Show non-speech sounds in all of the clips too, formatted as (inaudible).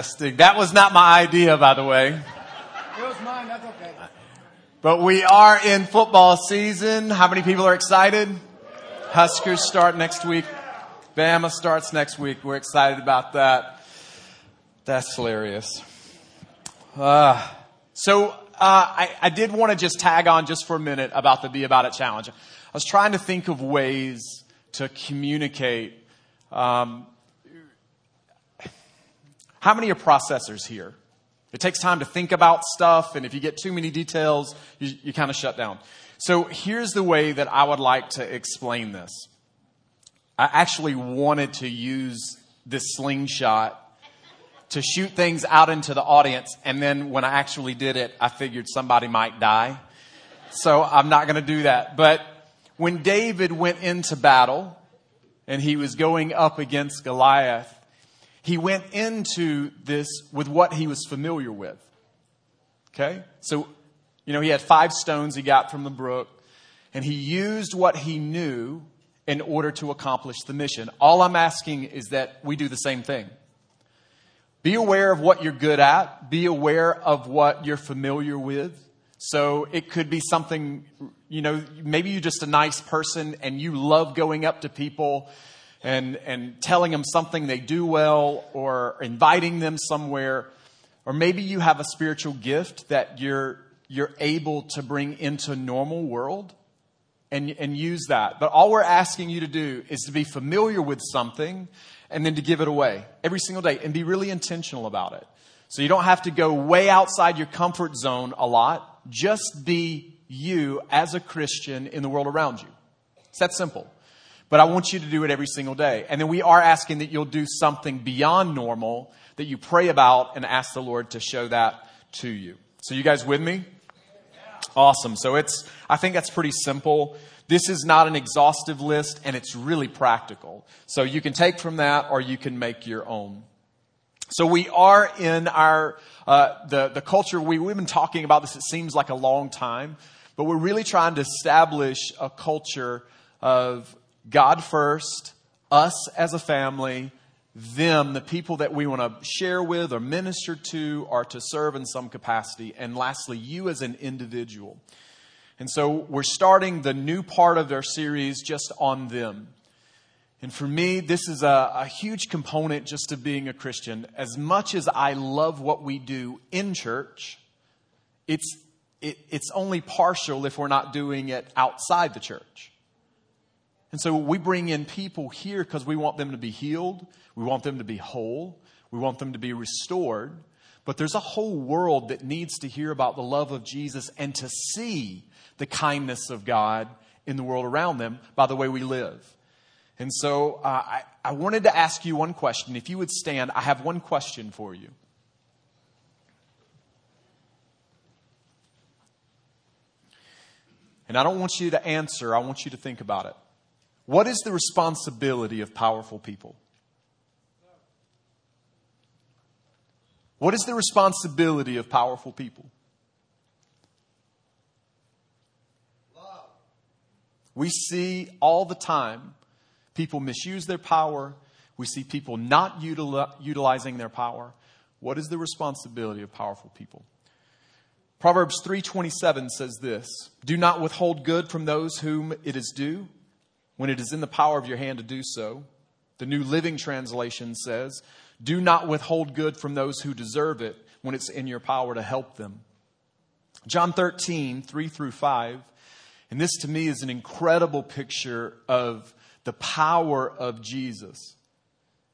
Testing. That was not my idea, by the way. It was mine, that's okay. But we are in football season. How many people are excited? Huskers start next week. Bama starts next week. We're excited about that. That's hilarious. Uh, so uh, I, I did want to just tag on just for a minute about the Be About It challenge. I was trying to think of ways to communicate. Um, how many are processors here? It takes time to think about stuff, and if you get too many details, you, you kind of shut down. So here's the way that I would like to explain this. I actually wanted to use this slingshot to shoot things out into the audience, and then when I actually did it, I figured somebody might die. So I'm not going to do that. But when David went into battle and he was going up against Goliath, he went into this with what he was familiar with. Okay? So, you know, he had five stones he got from the brook, and he used what he knew in order to accomplish the mission. All I'm asking is that we do the same thing. Be aware of what you're good at, be aware of what you're familiar with. So it could be something, you know, maybe you're just a nice person and you love going up to people and, and telling them something they do well or inviting them somewhere. Or maybe you have a spiritual gift that you're, you're able to bring into normal world and, and use that. But all we're asking you to do is to be familiar with something and then to give it away every single day and be really intentional about it. So you don't have to go way outside your comfort zone a lot. Just be you as a Christian in the world around you. It's that simple. But I want you to do it every single day. And then we are asking that you'll do something beyond normal that you pray about and ask the Lord to show that to you. So you guys with me? Awesome. So it's, I think that's pretty simple. This is not an exhaustive list and it's really practical. So you can take from that or you can make your own. So we are in our, uh, the, the culture, we, we've been talking about this, it seems like a long time, but we're really trying to establish a culture of God first, us as a family, them, the people that we want to share with or minister to or to serve in some capacity, and lastly, you as an individual. And so we're starting the new part of our series just on them. And for me, this is a, a, huge component just to being a Christian. As much as I love what we do in church, it's, it, it's only partial if we're not doing it outside the church. And so we bring in people here because we want them to be healed. We want them to be whole. We want them to be restored. But there's a whole world that needs to hear about the love of Jesus and to see the kindness of God in the world around them by the way we live. And so uh, I, I wanted to ask you one question. If you would stand, I have one question for you. And I don't want you to answer, I want you to think about it. What is the responsibility of powerful people? What is the responsibility of powerful people? Love. We see all the time people misuse their power. We see people not util- utilizing their power. What is the responsibility of powerful people? Proverbs 3:27 says this, "Do not withhold good from those whom it is due." When it is in the power of your hand to do so. The New Living Translation says, Do not withhold good from those who deserve it when it's in your power to help them. John 13, 3 through 5. And this to me is an incredible picture of the power of Jesus.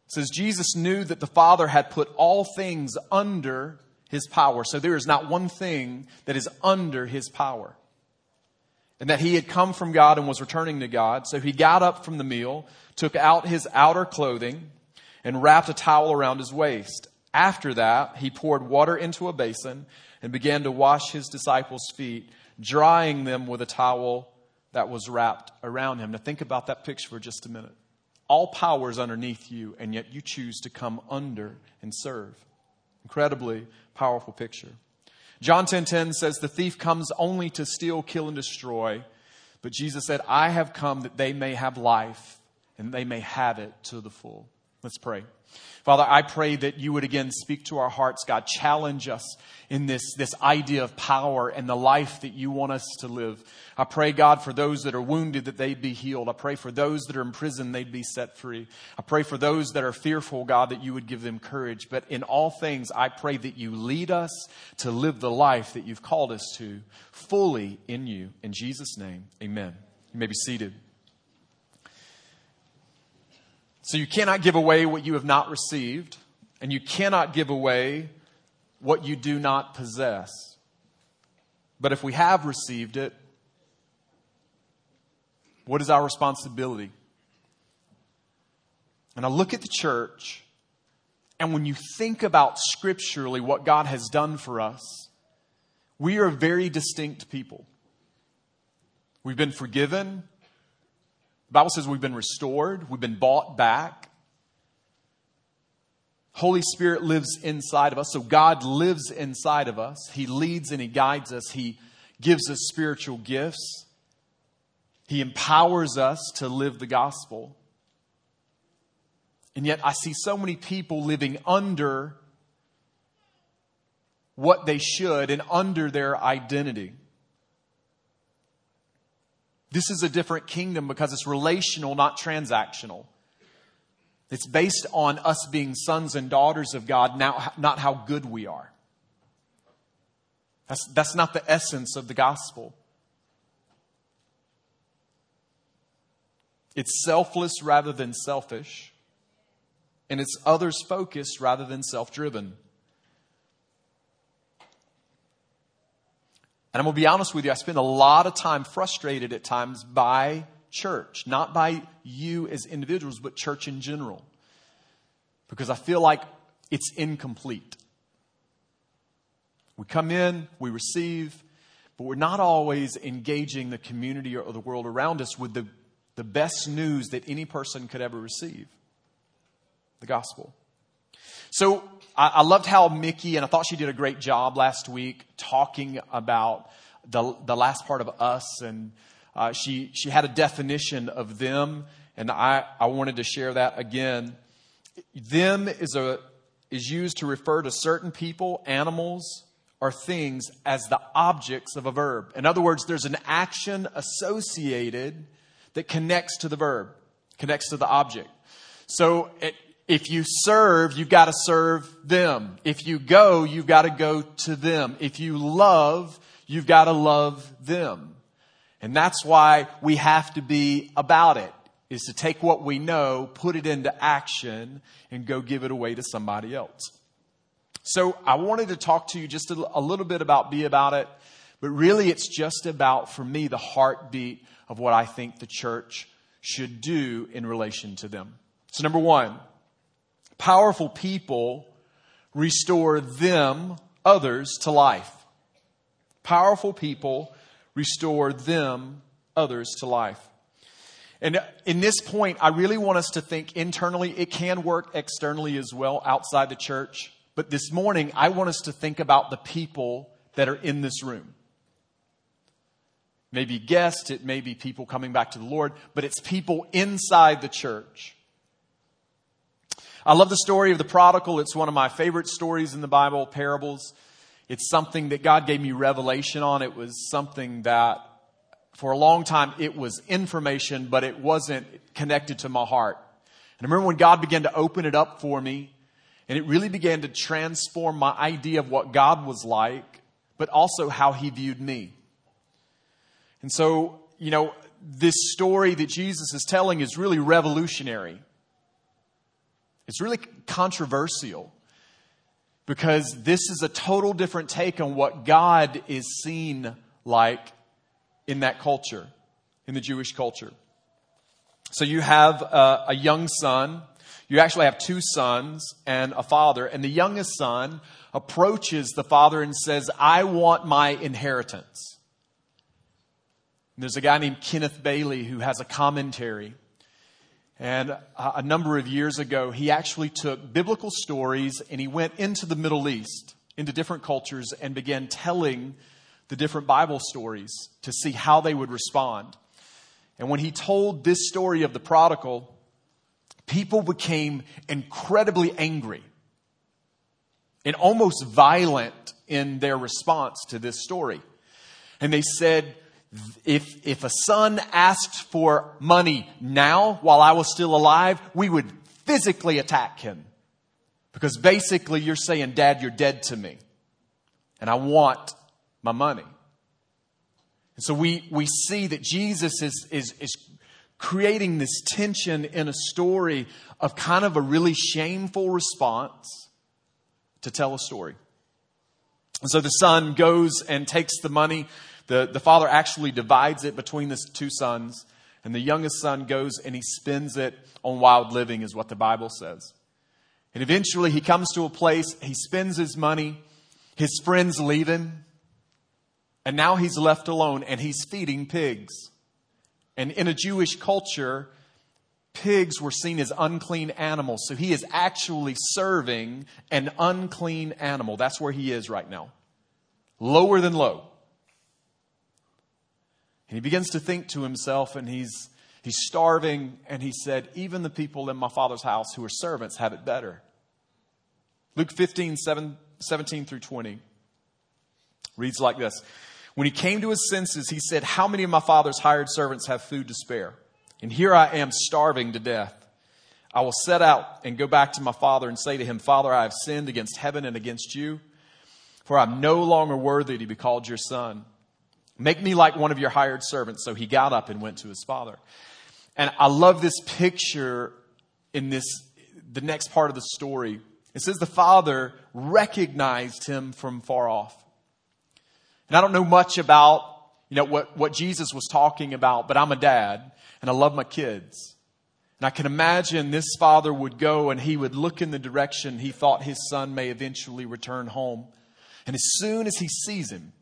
It says, Jesus knew that the Father had put all things under his power. So there is not one thing that is under his power and that he had come from God and was returning to God. So he got up from the meal, took out his outer clothing, and wrapped a towel around his waist. After that, he poured water into a basin and began to wash his disciples' feet, drying them with a towel that was wrapped around him. Now think about that picture for just a minute. All power is underneath you, and yet you choose to come under and serve. Incredibly powerful picture. John 10:10 10, 10 says the thief comes only to steal, kill and destroy, but Jesus said, "I have come that they may have life and they may have it to the full." Let's pray. Father, I pray that you would again speak to our hearts, God. Challenge us in this, this idea of power and the life that you want us to live. I pray, God, for those that are wounded that they'd be healed. I pray for those that are in prison they'd be set free. I pray for those that are fearful, God, that you would give them courage. But in all things, I pray that you lead us to live the life that you've called us to fully in you. In Jesus' name, amen. You may be seated. So you cannot give away what you have not received, and you cannot give away what you do not possess. But if we have received it, what is our responsibility? And I look at the church, and when you think about scripturally what God has done for us, we are a very distinct people. We've been forgiven, the Bible says we've been restored, we've been bought back. Holy Spirit lives inside of us, so God lives inside of us. He leads and He guides us. He gives us spiritual gifts. He empowers us to live the gospel. And yet, I see so many people living under what they should and under their identity. This is a different kingdom because it's relational, not transactional. It's based on us being sons and daughters of God, now, not how good we are. That's, that's not the essence of the gospel. It's selfless rather than selfish, and it's others focused rather than self driven. And I'm going to be honest with you, I spend a lot of time frustrated at times by church, not by you as individuals, but church in general. Because I feel like it's incomplete. We come in, we receive, but we're not always engaging the community or the world around us with the, the best news that any person could ever receive the gospel. So I, I loved how Mickey, and I thought she did a great job last week talking about the, the last part of us. And uh, she, she had a definition of them, and I, I wanted to share that again. Them is, a, is used to refer to certain people, animals, or things as the objects of a verb. In other words, there's an action associated that connects to the verb, connects to the object. So it, if you serve, you've got to serve them. If you go, you've got to go to them. If you love, you've got to love them. And that's why we have to be about it, is to take what we know, put it into action, and go give it away to somebody else. So I wanted to talk to you just a, little bit about Be About It, but really it's just about, for me, the heartbeat of what I think the church should do in relation to them. So number one, Powerful people restore them, others, to life. Powerful people restore them, others, to life. And in this point, I really want us to think internally. It can work externally as well outside the church. But this morning, I want us to think about the people that are in this room. Maybe guests, it may be people coming back to the Lord, but it's people inside the church. I love the story of the prodigal. It's one of my favorite stories in the Bible, parables. It's something that God gave me revelation on. It was something that for a long time it was information, but it wasn't connected to my heart. And I remember when God began to open it up for me, and it really began to transform my idea of what God was like, but also how he viewed me. And so, you know, this story that Jesus is telling is really revolutionary. It's really controversial because this is a total different take on what God is seen like in that culture, in the Jewish culture. So you have a, a, young son. You actually have two sons and a father. And the youngest son approaches the father and says, I want my inheritance. And there's a guy named Kenneth Bailey who has a commentary and a number of years ago, he actually took biblical stories and he went into the Middle East, into different cultures, and began telling the different Bible stories to see how they would respond. And when he told this story of the prodigal, people became incredibly angry and almost violent in their response to this story. And they said, if, if a son asked for money now while I was still alive, we would physically attack him. Because basically you're saying, Dad, you're dead to me. And I want my money. And so we, we see that Jesus is, is, is creating this tension in a story of kind of a really shameful response to tell a story. And so the son goes and takes the money. The, the father actually divides it between the two sons. And the youngest son goes and he spends it on wild living, is what the Bible says. And eventually he comes to a place, he spends his money, his friends leave him, and now he's left alone and he's feeding pigs. And in a Jewish culture, pigs were seen as unclean animals. So he is actually serving an unclean animal. That's where he is right now. Lower than low. And he begins to think to himself and he's, he's starving and he said, even the people in my father's house who are servants have it better. Luke 15, 7, 17 through 20 reads like this. When he came to his senses, he said, how many of my father's hired servants have food to spare? And here I am starving to death. I will set out and go back to my father and say to him, Father, I have sinned against heaven and against you, for I'm no longer worthy to be called your son. Make me like one of your hired servants. So he got up and went to his father. And I love this picture in this, the next part of the story. It says the father recognized him from far off. And I don't know much about, you know, what, what Jesus was talking about, but I'm a dad and I love my kids. And I can imagine this father would go and he would look in the direction he thought his son may eventually return home. And as soon as he sees him,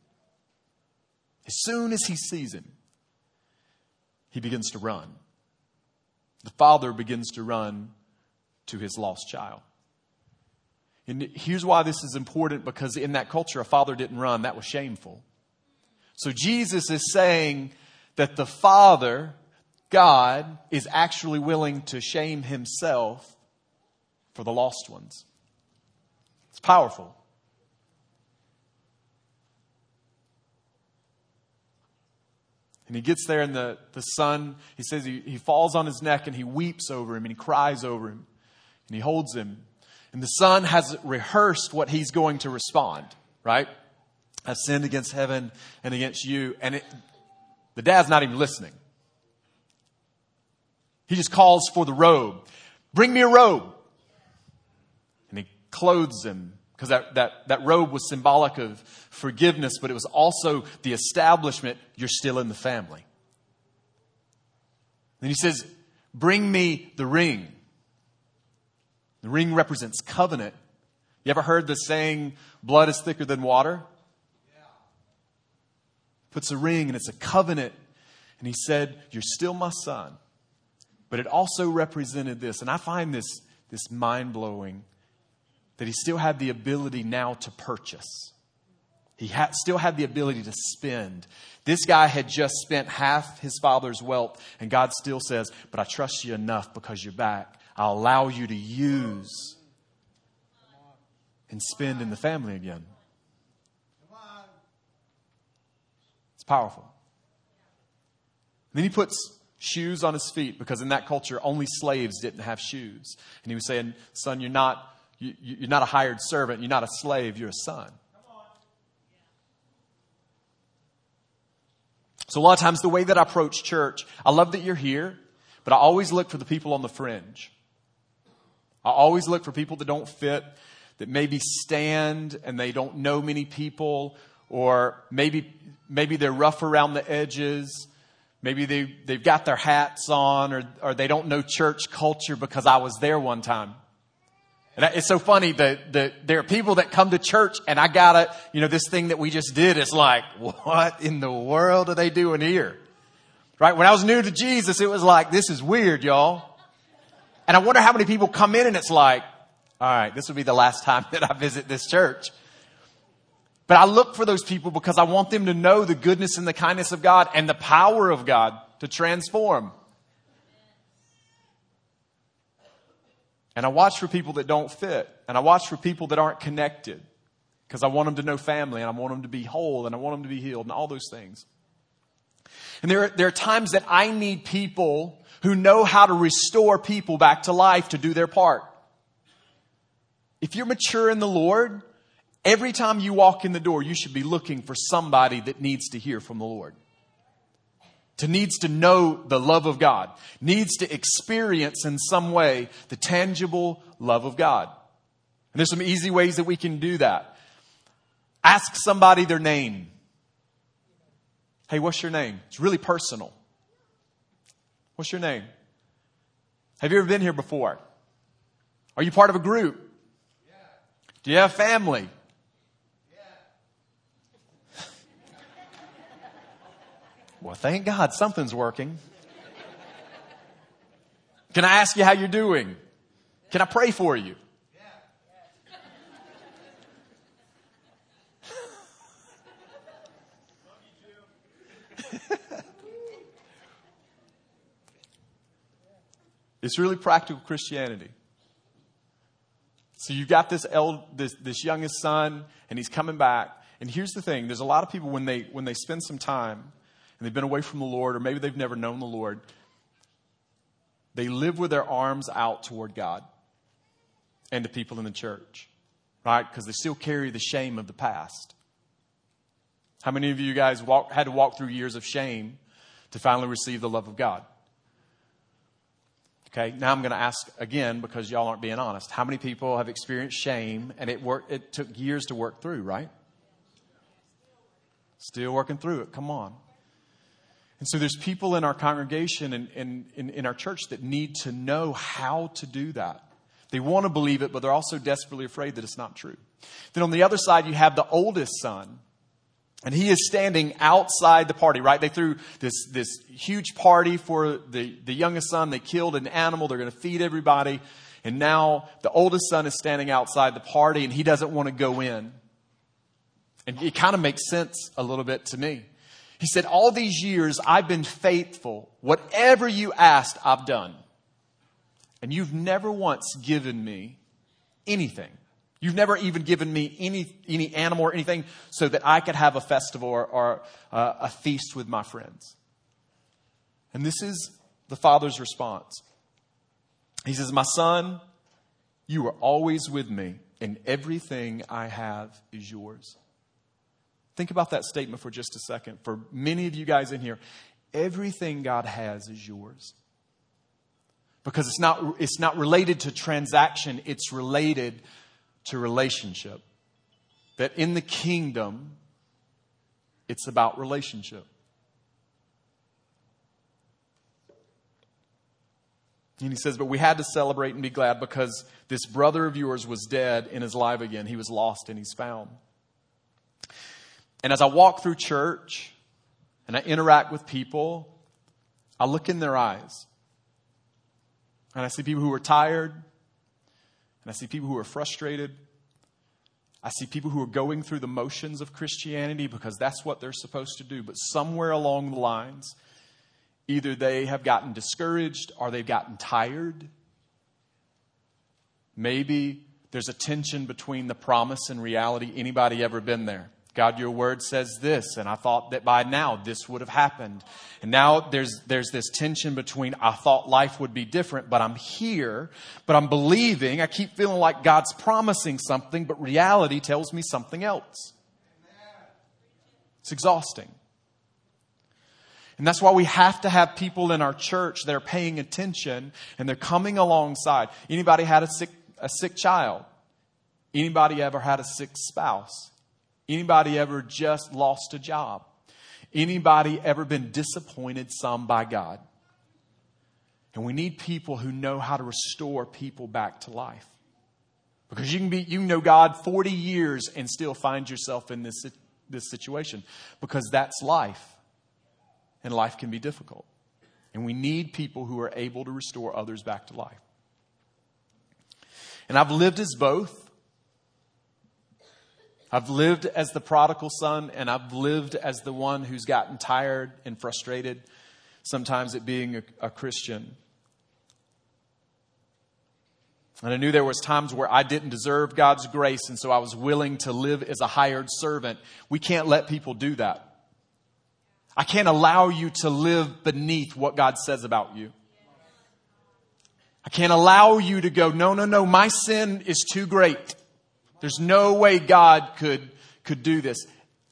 as soon as he sees him, he begins to run. The father begins to run to his lost child. And here's why this is important because in that culture, a father didn't run. That was shameful. So Jesus is saying that the father, God, is actually willing to shame himself for the lost ones. It's powerful. And he gets there, and the, the son, he says he, he falls on his neck and he weeps over him and he cries over him and he holds him. And the son has rehearsed what he's going to respond, right? I've sinned against heaven and against you. And it, the dad's not even listening. He just calls for the robe. Bring me a robe. And he clothes him because that, that, that robe was symbolic of forgiveness, but it was also the establishment you're still in the family. Then he says, Bring me the ring. The ring represents covenant. You ever heard the saying, blood is thicker than water? Yeah. Puts a ring and it's a covenant. And he said, You're still my son. But it also represented this, and I find this, this mind blowing that he still had the ability now to purchase. He had, still had the ability to spend. This guy had just spent half his father's wealth, and God still says, But I trust you enough because you're back. I'll allow you to use and spend in the family again. It's powerful. And then he puts shoes on his feet because in that culture only slaves didn't have shoes. And he was saying, Son, you're not you, you're not a hired servant. You're not a slave. You're a son. So, a lot of times, the way that I approach church, I love that you're here, but I always look for the people on the fringe. I always look for people that don't fit, that maybe stand and they don't know many people, or maybe, maybe they're rough around the edges. Maybe they, they've got their hats on, or, or they don't know church culture because I was there one time. And it's so funny that, that there are people that come to church and I got it, you know, this thing that we just did is like, (laughs) what in the world are they doing here? Right? When I was new to Jesus, it was like, this is weird, y'all. And I wonder how many people come in and it's like, all right, this will be the last (laughs) time that I visit this church. But I look for those people because I want them to know the goodness and the kindness of God and the power of God to transform. And I watch for people that don't fit. And I watch for people that aren't connected. Because I want them to know family and I want them to be whole and I want them to be healed and all those things. And there, there are times that I need people who know how to restore people back to life to do their part. If you're mature in the Lord, every time you walk in the door, you should be looking for somebody that needs to hear from the Lord. To needs to know the love of God, needs to experience in some way the tangible love of God. And there's some easy ways that we can do that. Ask somebody their name. Hey, what's your name? It's really personal. What's your name? Have you ever been here before? Are you part of a group? Do you have family? Well, thank God something's working. Can I ask you how you're doing? Can I pray for you? (laughs) It's really practical Christianity. So you've got this, eld, this, this youngest son, and he's coming back. And here's the thing there's a lot of people when they, when they spend some time and they've been away from the Lord, or maybe they've never known the Lord, they live with their arms out toward God and the people in the church, right? Because they still carry the shame of the past. How many of you guys walk, had to walk through years of shame to finally receive the love of God? Okay, now I'm going to ask again because y'all aren't being honest. How many people have experienced shame and it worked, it took years to work through, right? Still working through it. Come on. And so there's people in our congregation and in, in, in our church that need to know how to do that. They want to believe it, but they're also desperately afraid that it's not true. Then on the other side, you have the oldest son and he is standing outside the party, right? They threw this, this huge party for the, the youngest son. They killed an animal. They're going to feed everybody. And now the oldest son is standing outside the party and he doesn't want to go in. And it kind of makes sense a little bit to me. He said, All these years I've been faithful. Whatever you asked, I've done. And you've never once given me anything. You've never even given me any, any animal or anything so that I could have a festival or, or uh, a feast with my friends. And this is the father's response. He says, My son, you are always with me, and everything I have is yours. Think about that statement for just a second. For many of you guys in here, everything God has is yours. Because it's not, it's not related to transaction, it's related to relationship. That in the kingdom, it's about relationship. And he says, But we had to celebrate and be glad because this brother of yours was dead and is alive again. He was lost and he's found. And as I walk through church and I interact with people, I look in their eyes. And I see people who are tired, and I see people who are frustrated. I see people who are going through the motions of Christianity because that's what they're supposed to do. But somewhere along the lines, either they have gotten discouraged or they've gotten tired. Maybe there's a tension between the promise and reality. Anybody ever been there? God, your word says this, and I thought that by now this would have happened. And now there's, there's this tension between I thought life would be different, but I'm here, but I'm believing. I keep feeling like God's promising something, but reality tells me something else. It's exhausting. And that's why we have to have people in our church that are paying attention and they're coming alongside. Anybody had a sick, a sick child? Anybody ever had a sick spouse? Anybody ever just lost a job? Anybody ever been disappointed some by God? And we need people who know how to restore people back to life. Because you can be, you know God 40 years and still find yourself in this, this situation. Because that's life. And life can be difficult. And we need people who are able to restore others back to life. And I've lived as both. I've lived as the prodigal son, and I've lived as the one who's gotten tired and frustrated, sometimes at being a, a Christian. And I knew there was times where I didn't deserve God's grace, and so I was willing to live as a hired servant. We can't let people do that. I can't allow you to live beneath what God says about you. I can't allow you to go, no, no, no, my sin is too great. There's no way God could, could do this.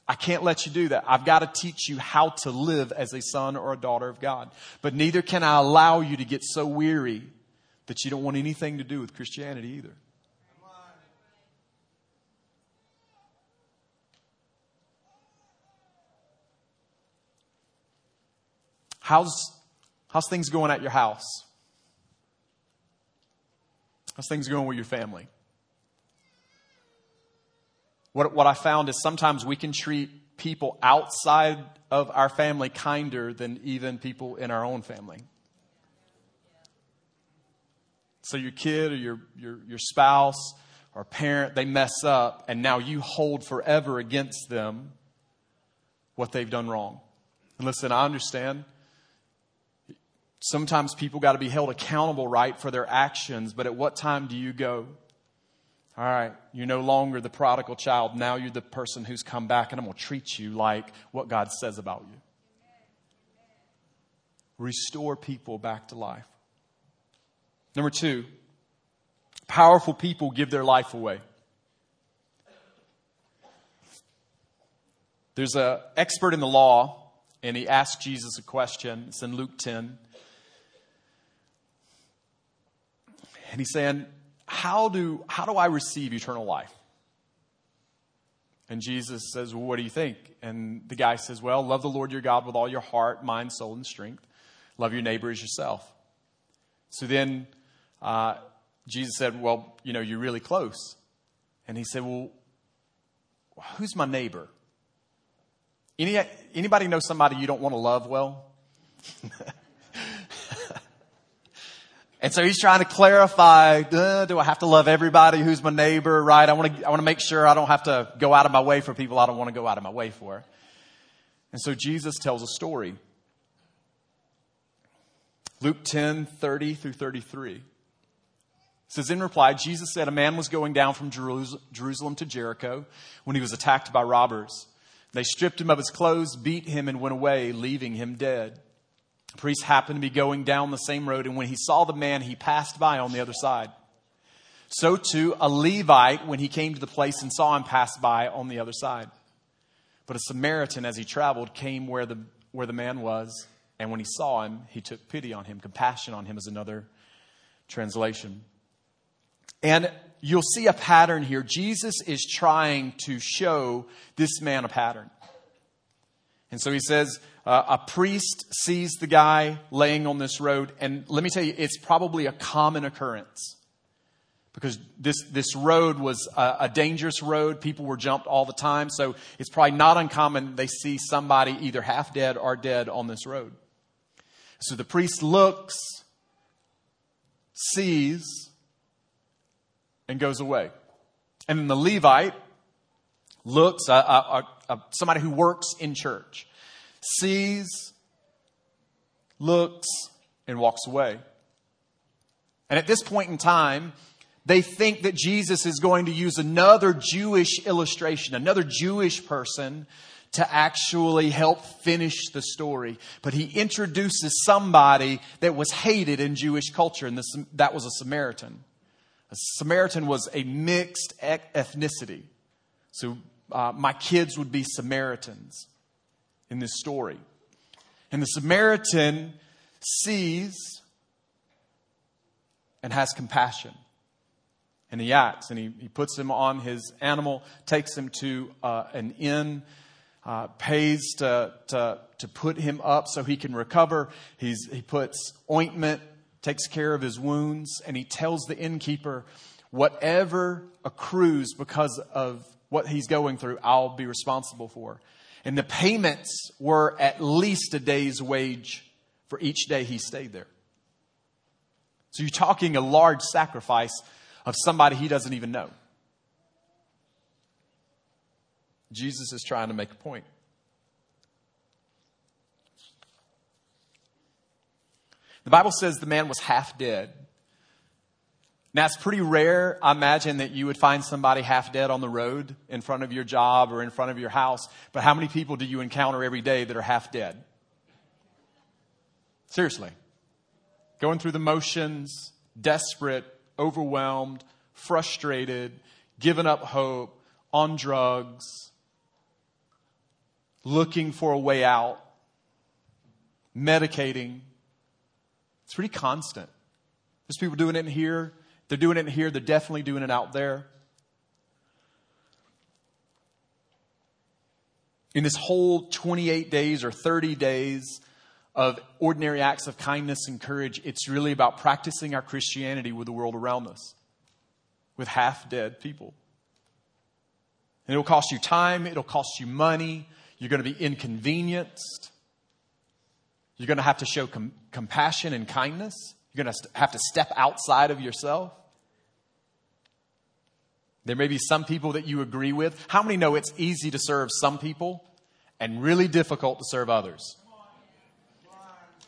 I can't let you do that. I've got to teach you how to live as a son or a daughter of God. But neither can I allow you to get so weary that you don't want anything to do with Christianity either. How's, how's things going at your house? How's things going with your family? What, what I found is sometimes we can treat people outside of our family kinder than even people in our own family. So your kid or your, your, your spouse or parent, they mess up, and now you hold forever against them what they've done wrong. And listen, I understand. Sometimes people got to be held accountable, right, for their actions, but at what time do you go, all right, you're no longer the prodigal child. Now you're the person who's come back, and I'm going to treat you like what God says about you. Restore people back to life. Number two, powerful people give their life away. There's an expert in the law, and he asked Jesus a question. It's in Luke 10. And he's saying, how do, how do I receive eternal life? And Jesus says, Well, what do you think? And the guy says, Well, love the Lord your God with all your heart, mind, soul, and strength. Love your neighbor as yourself. So then uh, Jesus said, Well, you know, you're really close. And he said, Well, who's my neighbor? Any, anybody know somebody you don't want to love well? (laughs) And so he's trying to clarify, do I have to love everybody who's my neighbor, right? I want to, I want to make sure I don't have to go out of my way for people I don't want to go out of my way for. And so Jesus tells a story. Luke 10, 30 through 33. It says, in reply, Jesus said, a man was going down from Jerusalem to Jericho when he was attacked by robbers. They stripped him of his clothes, beat him, and went away, leaving him dead. The priest happened to be going down the same road, and when he saw the man, he passed by on the other side. So too, a Levite, when he came to the place and saw him, passed by on the other side. But a Samaritan, as he traveled, came where the, where the man was, and when he saw him, he took pity on him. Compassion on him is another translation. And you'll see a pattern here. Jesus is trying to show this man a pattern. And so he says, uh, a priest sees the guy laying on this road, and let me tell you, it's probably a common occurrence because this, this road was a, a, dangerous road. People were jumped all the time. So it's probably not uncommon they see somebody either half dead or dead on this road. So the priest looks, sees, and goes away. And then the Levite looks, uh, uh, uh, somebody who works in church sees, looks, and walks away. And at this point in time, they think that Jesus is going to use another Jewish illustration, another Jewish person to actually help finish the story. But he introduces somebody that was hated in Jewish culture, and that was a Samaritan. A Samaritan was a mixed ethnicity. So uh, my kids would be Samaritans in this story. And the Samaritan sees and has compassion. And he acts and he, he puts him on his animal, takes him to uh, an inn, uh, pays to, to, to put him up so he can recover. He's, he puts ointment, takes care of his wounds, and he tells the innkeeper, whatever accrues because of what he's going through, I'll be responsible for. And the payments were at least a day's wage for each day he stayed there. So you're talking a large sacrifice of somebody he doesn't even know. Jesus is trying to make a point. The Bible says the man was half dead. Now, it's pretty rare, I imagine, that you would find somebody half dead on the road in front of your job or in front of your house. But how many people do you encounter every day that are half dead? Seriously. Going through the motions, desperate, overwhelmed, frustrated, giving up hope, on drugs, looking for a way out, medicating. It's pretty constant. There's people doing it in here. They're doing it here. They're definitely doing it out there. In this whole 28 days or 30 days of ordinary acts of kindness and courage, it's really about practicing our Christianity with the world around us, with half dead people. And it'll cost you time, it'll cost you money, you're going to be inconvenienced. You're going to have to show com- compassion and kindness. You're going to have to step outside of yourself. There may be some people that you agree with. How many know it's easy to serve some people and really difficult to serve others?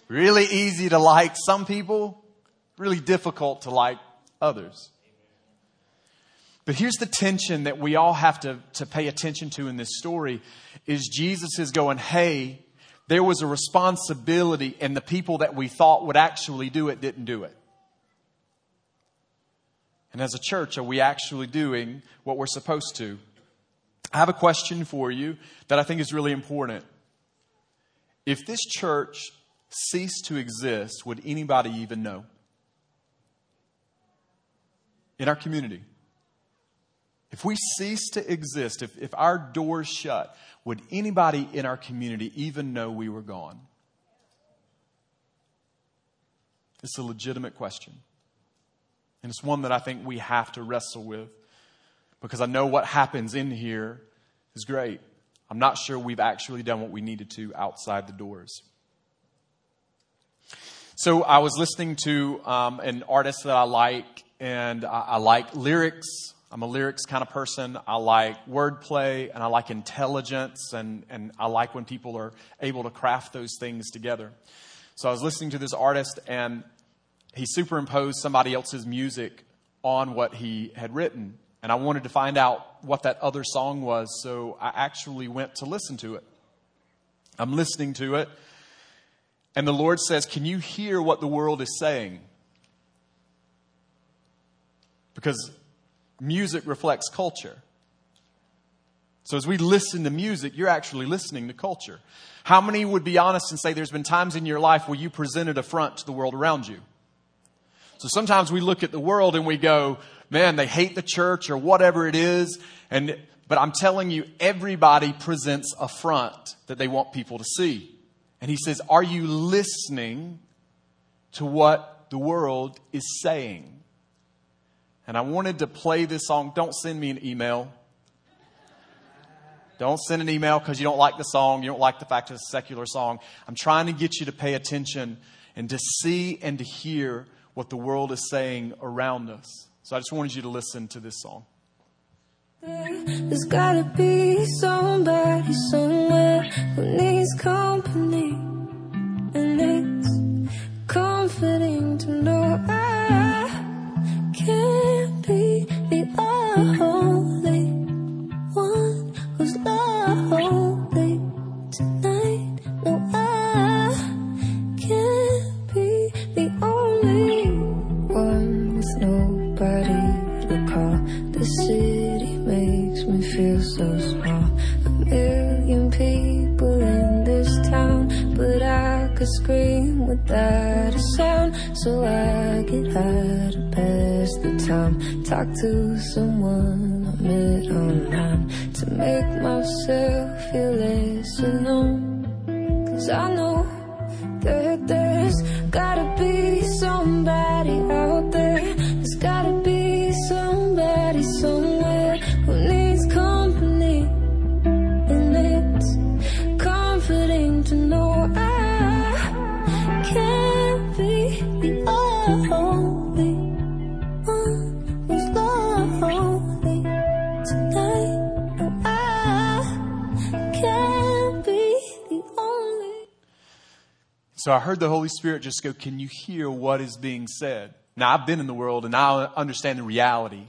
Really easy to like some people, really difficult to like others. But here's the tension that we all have to, to pay attention to in this story is Jesus is going, hey, there was a responsibility and the people that we thought would actually do it didn't do it. And as a church, are we actually doing what we're supposed to? I have a question for you that I think is really important. If this church ceased to exist, would anybody even know? In our community. If we cease to exist, if, if our doors shut, would anybody in our community even know we were gone? It's a legitimate question. And it's one that I think we have to wrestle with because I know what happens in here is great. I'm not sure we've actually done what we needed to outside the doors. So I was listening to um, an artist that I like, and I, I like lyrics I'm a lyrics kind of person. I like wordplay and I like intelligence and, and I like when people are able to craft those things together. So I was listening to this artist and he superimposed somebody else's music on what he had written. And I wanted to find out what that other song was, so I actually went to listen to it. I'm listening to it, and the Lord says, Can you hear what the world is saying? Because music reflects culture. So as we listen to music, you're actually listening to culture. How many would be honest and say there's been times in your life where you presented a front to the world around you? So sometimes we look at the world and we go, man, they hate the church or whatever it is. And, but I'm telling you, everybody presents a front that they want people to see. And he says, are you listening to what the world is saying? And I wanted to play this song. Don't send me an email. Don't send an email because you don't like the song. You don't like the fact it's a secular song. I'm trying to get you to pay attention and to see and to hear what the world is saying around us. So I just wanted you to listen to this song. There's gotta be somebody somewhere who needs company. And it's comforting without a sound, so I get high to pass the time. Talk to someone I met online to make myself feel less alone. Cause I know So I heard the Holy Spirit just go, Can you hear what is being said? Now, I've been in the world and I understand the reality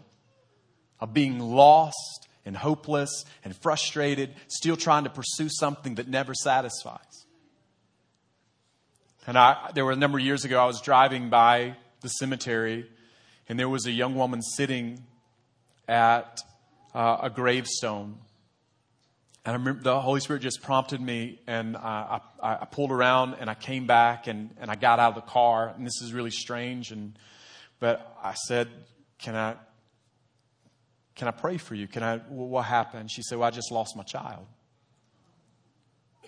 of being lost and hopeless and frustrated, still trying to pursue something that never satisfies. And I, there were a number of years ago, I was driving by the cemetery, and there was a young woman sitting at uh, a gravestone. And I remember the Holy Spirit just prompted me, and I, I, I, pulled around and I came back and, and I got out of the car. And this is really strange. And, but I said, Can I, can I pray for you? Can I, what happened? She said, Well, I just lost my child. I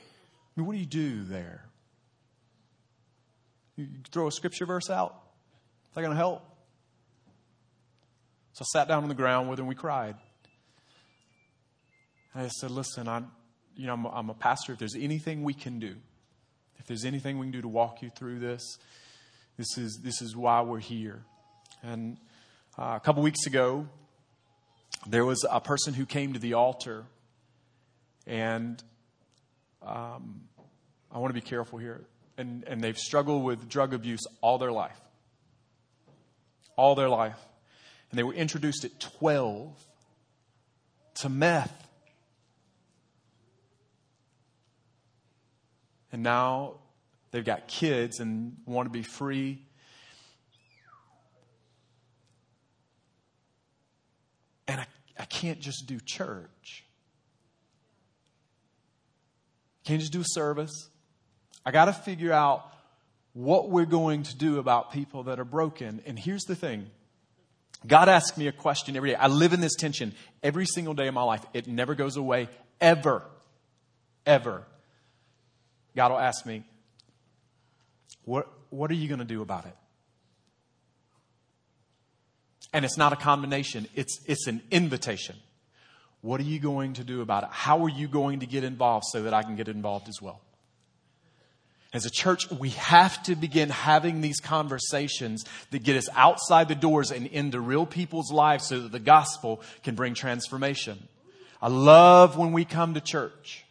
mean, what do you do there? You throw a scripture verse out? Is that going to help? So I sat down on the ground with her and we cried. And I said, Listen, I'm, you know, I'm, I'm a pastor. If there's anything we can do, if there's anything we can do to walk you through this, this is, this is why we're here. And uh, a couple weeks ago, there was a person who came to the altar, and um, I want to be careful here. And, and they've struggled with drug abuse all their life. All their life. And they were introduced at 12 to meth. And now they've got kids and want to be free And I, I can't just do church. Can't just do service. I got to figure out what we're going to do about people that are broken. And here's the thing God asks me a question every day. I live in this tension every single day of my life. It never goes away, ever. Ever. God will ask me, What, what are you going to do about it? And it's not a condemnation, it's, it's an invitation. What are you going to do about it? How are you going to get involved so that I can get involved as well? As a church, we have to begin having these conversations that get us outside the doors and into real people's lives so that the gospel can bring transformation. I love when we come to church.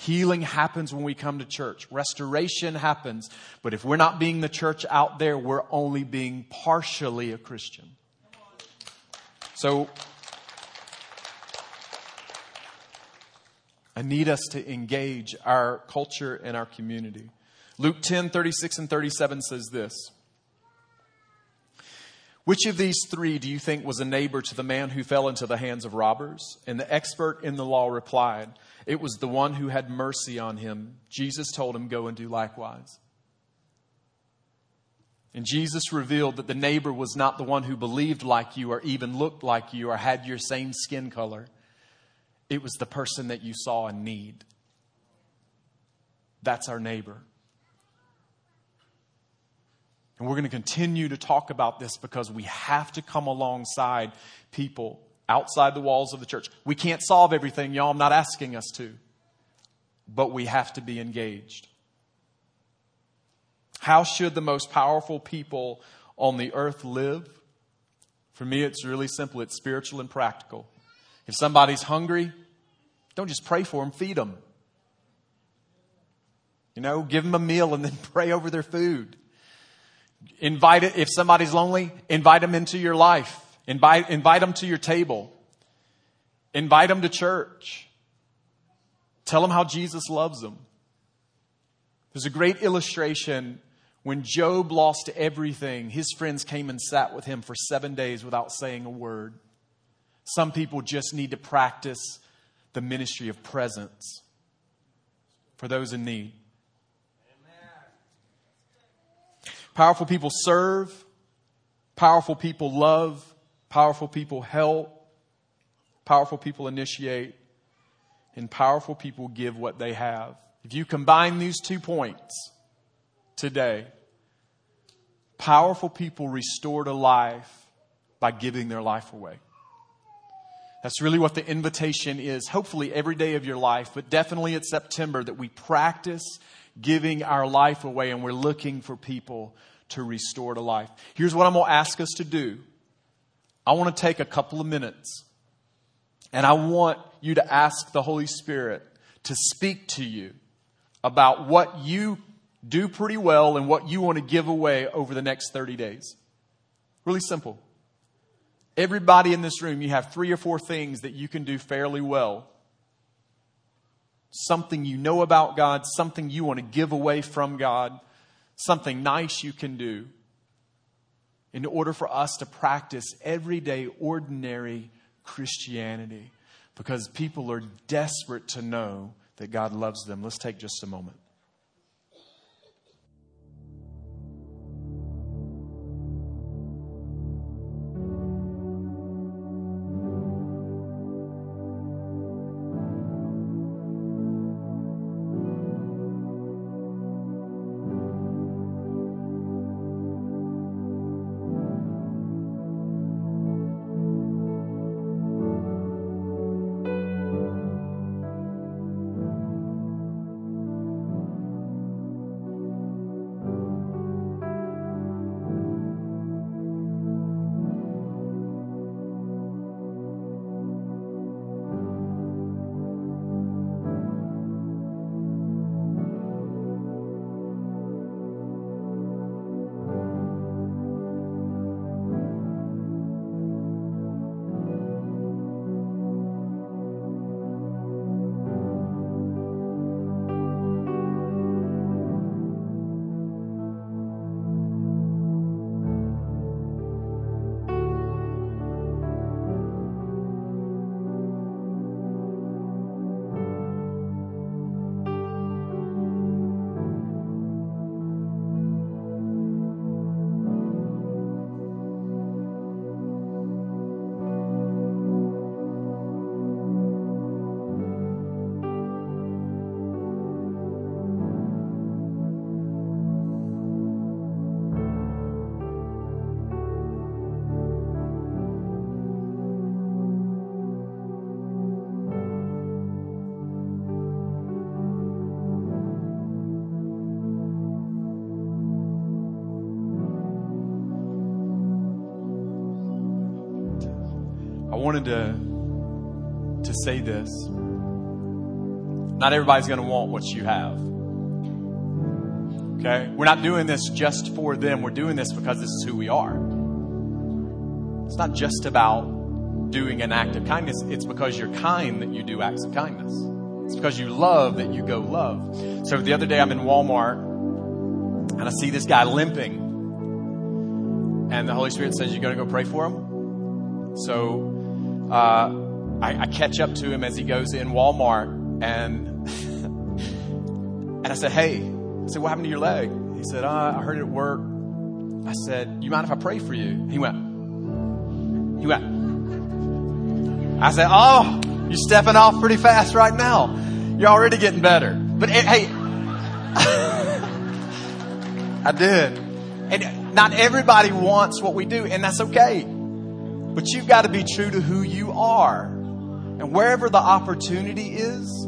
Healing happens when we come to church. Restoration happens. But if we're not being the church out there, we're only being partially a Christian. So, I need us to engage our culture and our community. Luke 10 36 and 37 says this Which of these three do you think was a neighbor to the man who fell into the hands of robbers? And the expert in the law replied, It was the one who had mercy on him. Jesus told him, Go and do likewise. And Jesus revealed that the neighbor was not the one who believed like you or even looked like you or had your same skin color. It was the person that you saw in need. That's our neighbor. And we're going to continue to talk about this because we have to come alongside people outside the walls of the church. We can't solve everything, y'all. I'm not asking us to. But we have to be engaged. How should the most powerful people on the earth live? For me, it's really simple it's spiritual and practical. If somebody's hungry, don't just pray for them, feed them. You know, give them a meal and then (laughs) pray over their food. Invite it, if somebody's lonely, invite them into your life. Invite, invite them to your table. Invite them to church. Tell them how Jesus loves them. There's a great illustration when Job lost everything, his friends came and sat with him for seven days without saying a word. Some people just need to practice the ministry of presence for those in need. Powerful people serve, powerful people love, powerful people help, powerful people initiate, and powerful people give what they have. If you combine these two points today, Powerful people restore to life by giving their life away. That's really what the invitation is, hopefully every day of your life, but definitely it's September that we practice giving our life away and we're looking for people to restore to life. Here's what I'm going to ask us to do I want to take a couple of minutes and I want you to ask the Holy Spirit to speak to you about what you do pretty well and what you want to give away over the next 30 days. Really simple. Everybody in this room, you have three or four things that you can do fairly well. Something you know about God, something you want to give away from God, something nice you can do in order for us to practice everyday, ordinary Christianity because people are desperate to know that God loves them. Let's take just a moment. Wanted to, to say this. Not everybody's going to want what you have. Okay? We're not doing this just for them. We're doing this because this is who we are. It's not just about doing an act of kindness. It's because you're kind that you do acts of kindness. It's because you love that you go love. So the other day I'm in Walmart and I see this guy limping. And the Holy Spirit says, You're going to go pray for him? So uh, I, I, catch up to him as he goes in Walmart, and (laughs) and I said, "Hey," I said, "What happened to your leg?" He said, uh, "I heard it at work." I said, "You mind if I pray for you?" He went. He went. I said, "Oh, you're stepping off pretty fast right now. You're already getting better." But hey, (laughs) I did. And not everybody wants what we do, and that's okay. But you've got to be true to who you are. And wherever the opportunity is,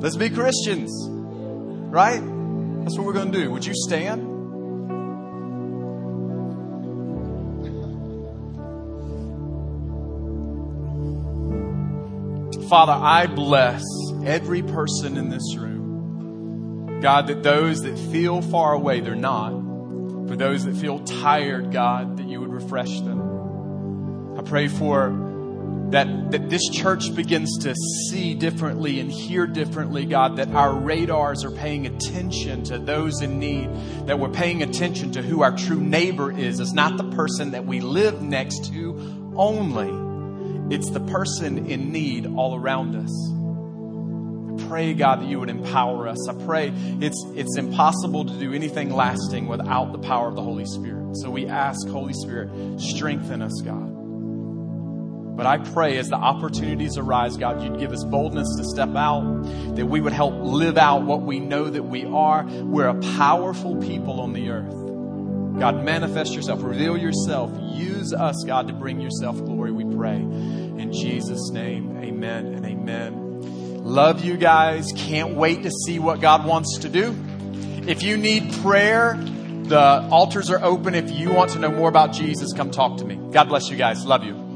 let's be Christians. Right? That's what we're going to do. Would you stand? Father, I bless every person in this room. God, that those that feel far away, they're not. For those that feel tired, God, that you would refresh them. Pray for that, that this church begins to see differently and hear differently, God, that our radars are paying attention to those in need, that we're paying attention to who our true neighbor is. It's not the person that we live next to only, it's the person in need all around us pray, God, that you would empower us. I pray it's, it's impossible to do anything lasting without the power of the Holy Spirit. So we ask, Holy Spirit, strengthen us, God. But I pray as the opportunities arise, God, you'd give us boldness to step out, that we would help live out what we know that we are. We're a powerful people on the earth. God, manifest yourself, reveal yourself, use us, God, to bring yourself glory, we pray. In Jesus' name, amen and amen. Love you guys. Can't wait to see what God wants to do. If you need prayer, the altars are open. If you want to know more about Jesus, come talk to me. God bless you guys. Love you.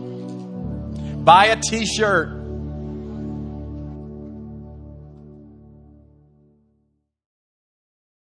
Buy a t shirt.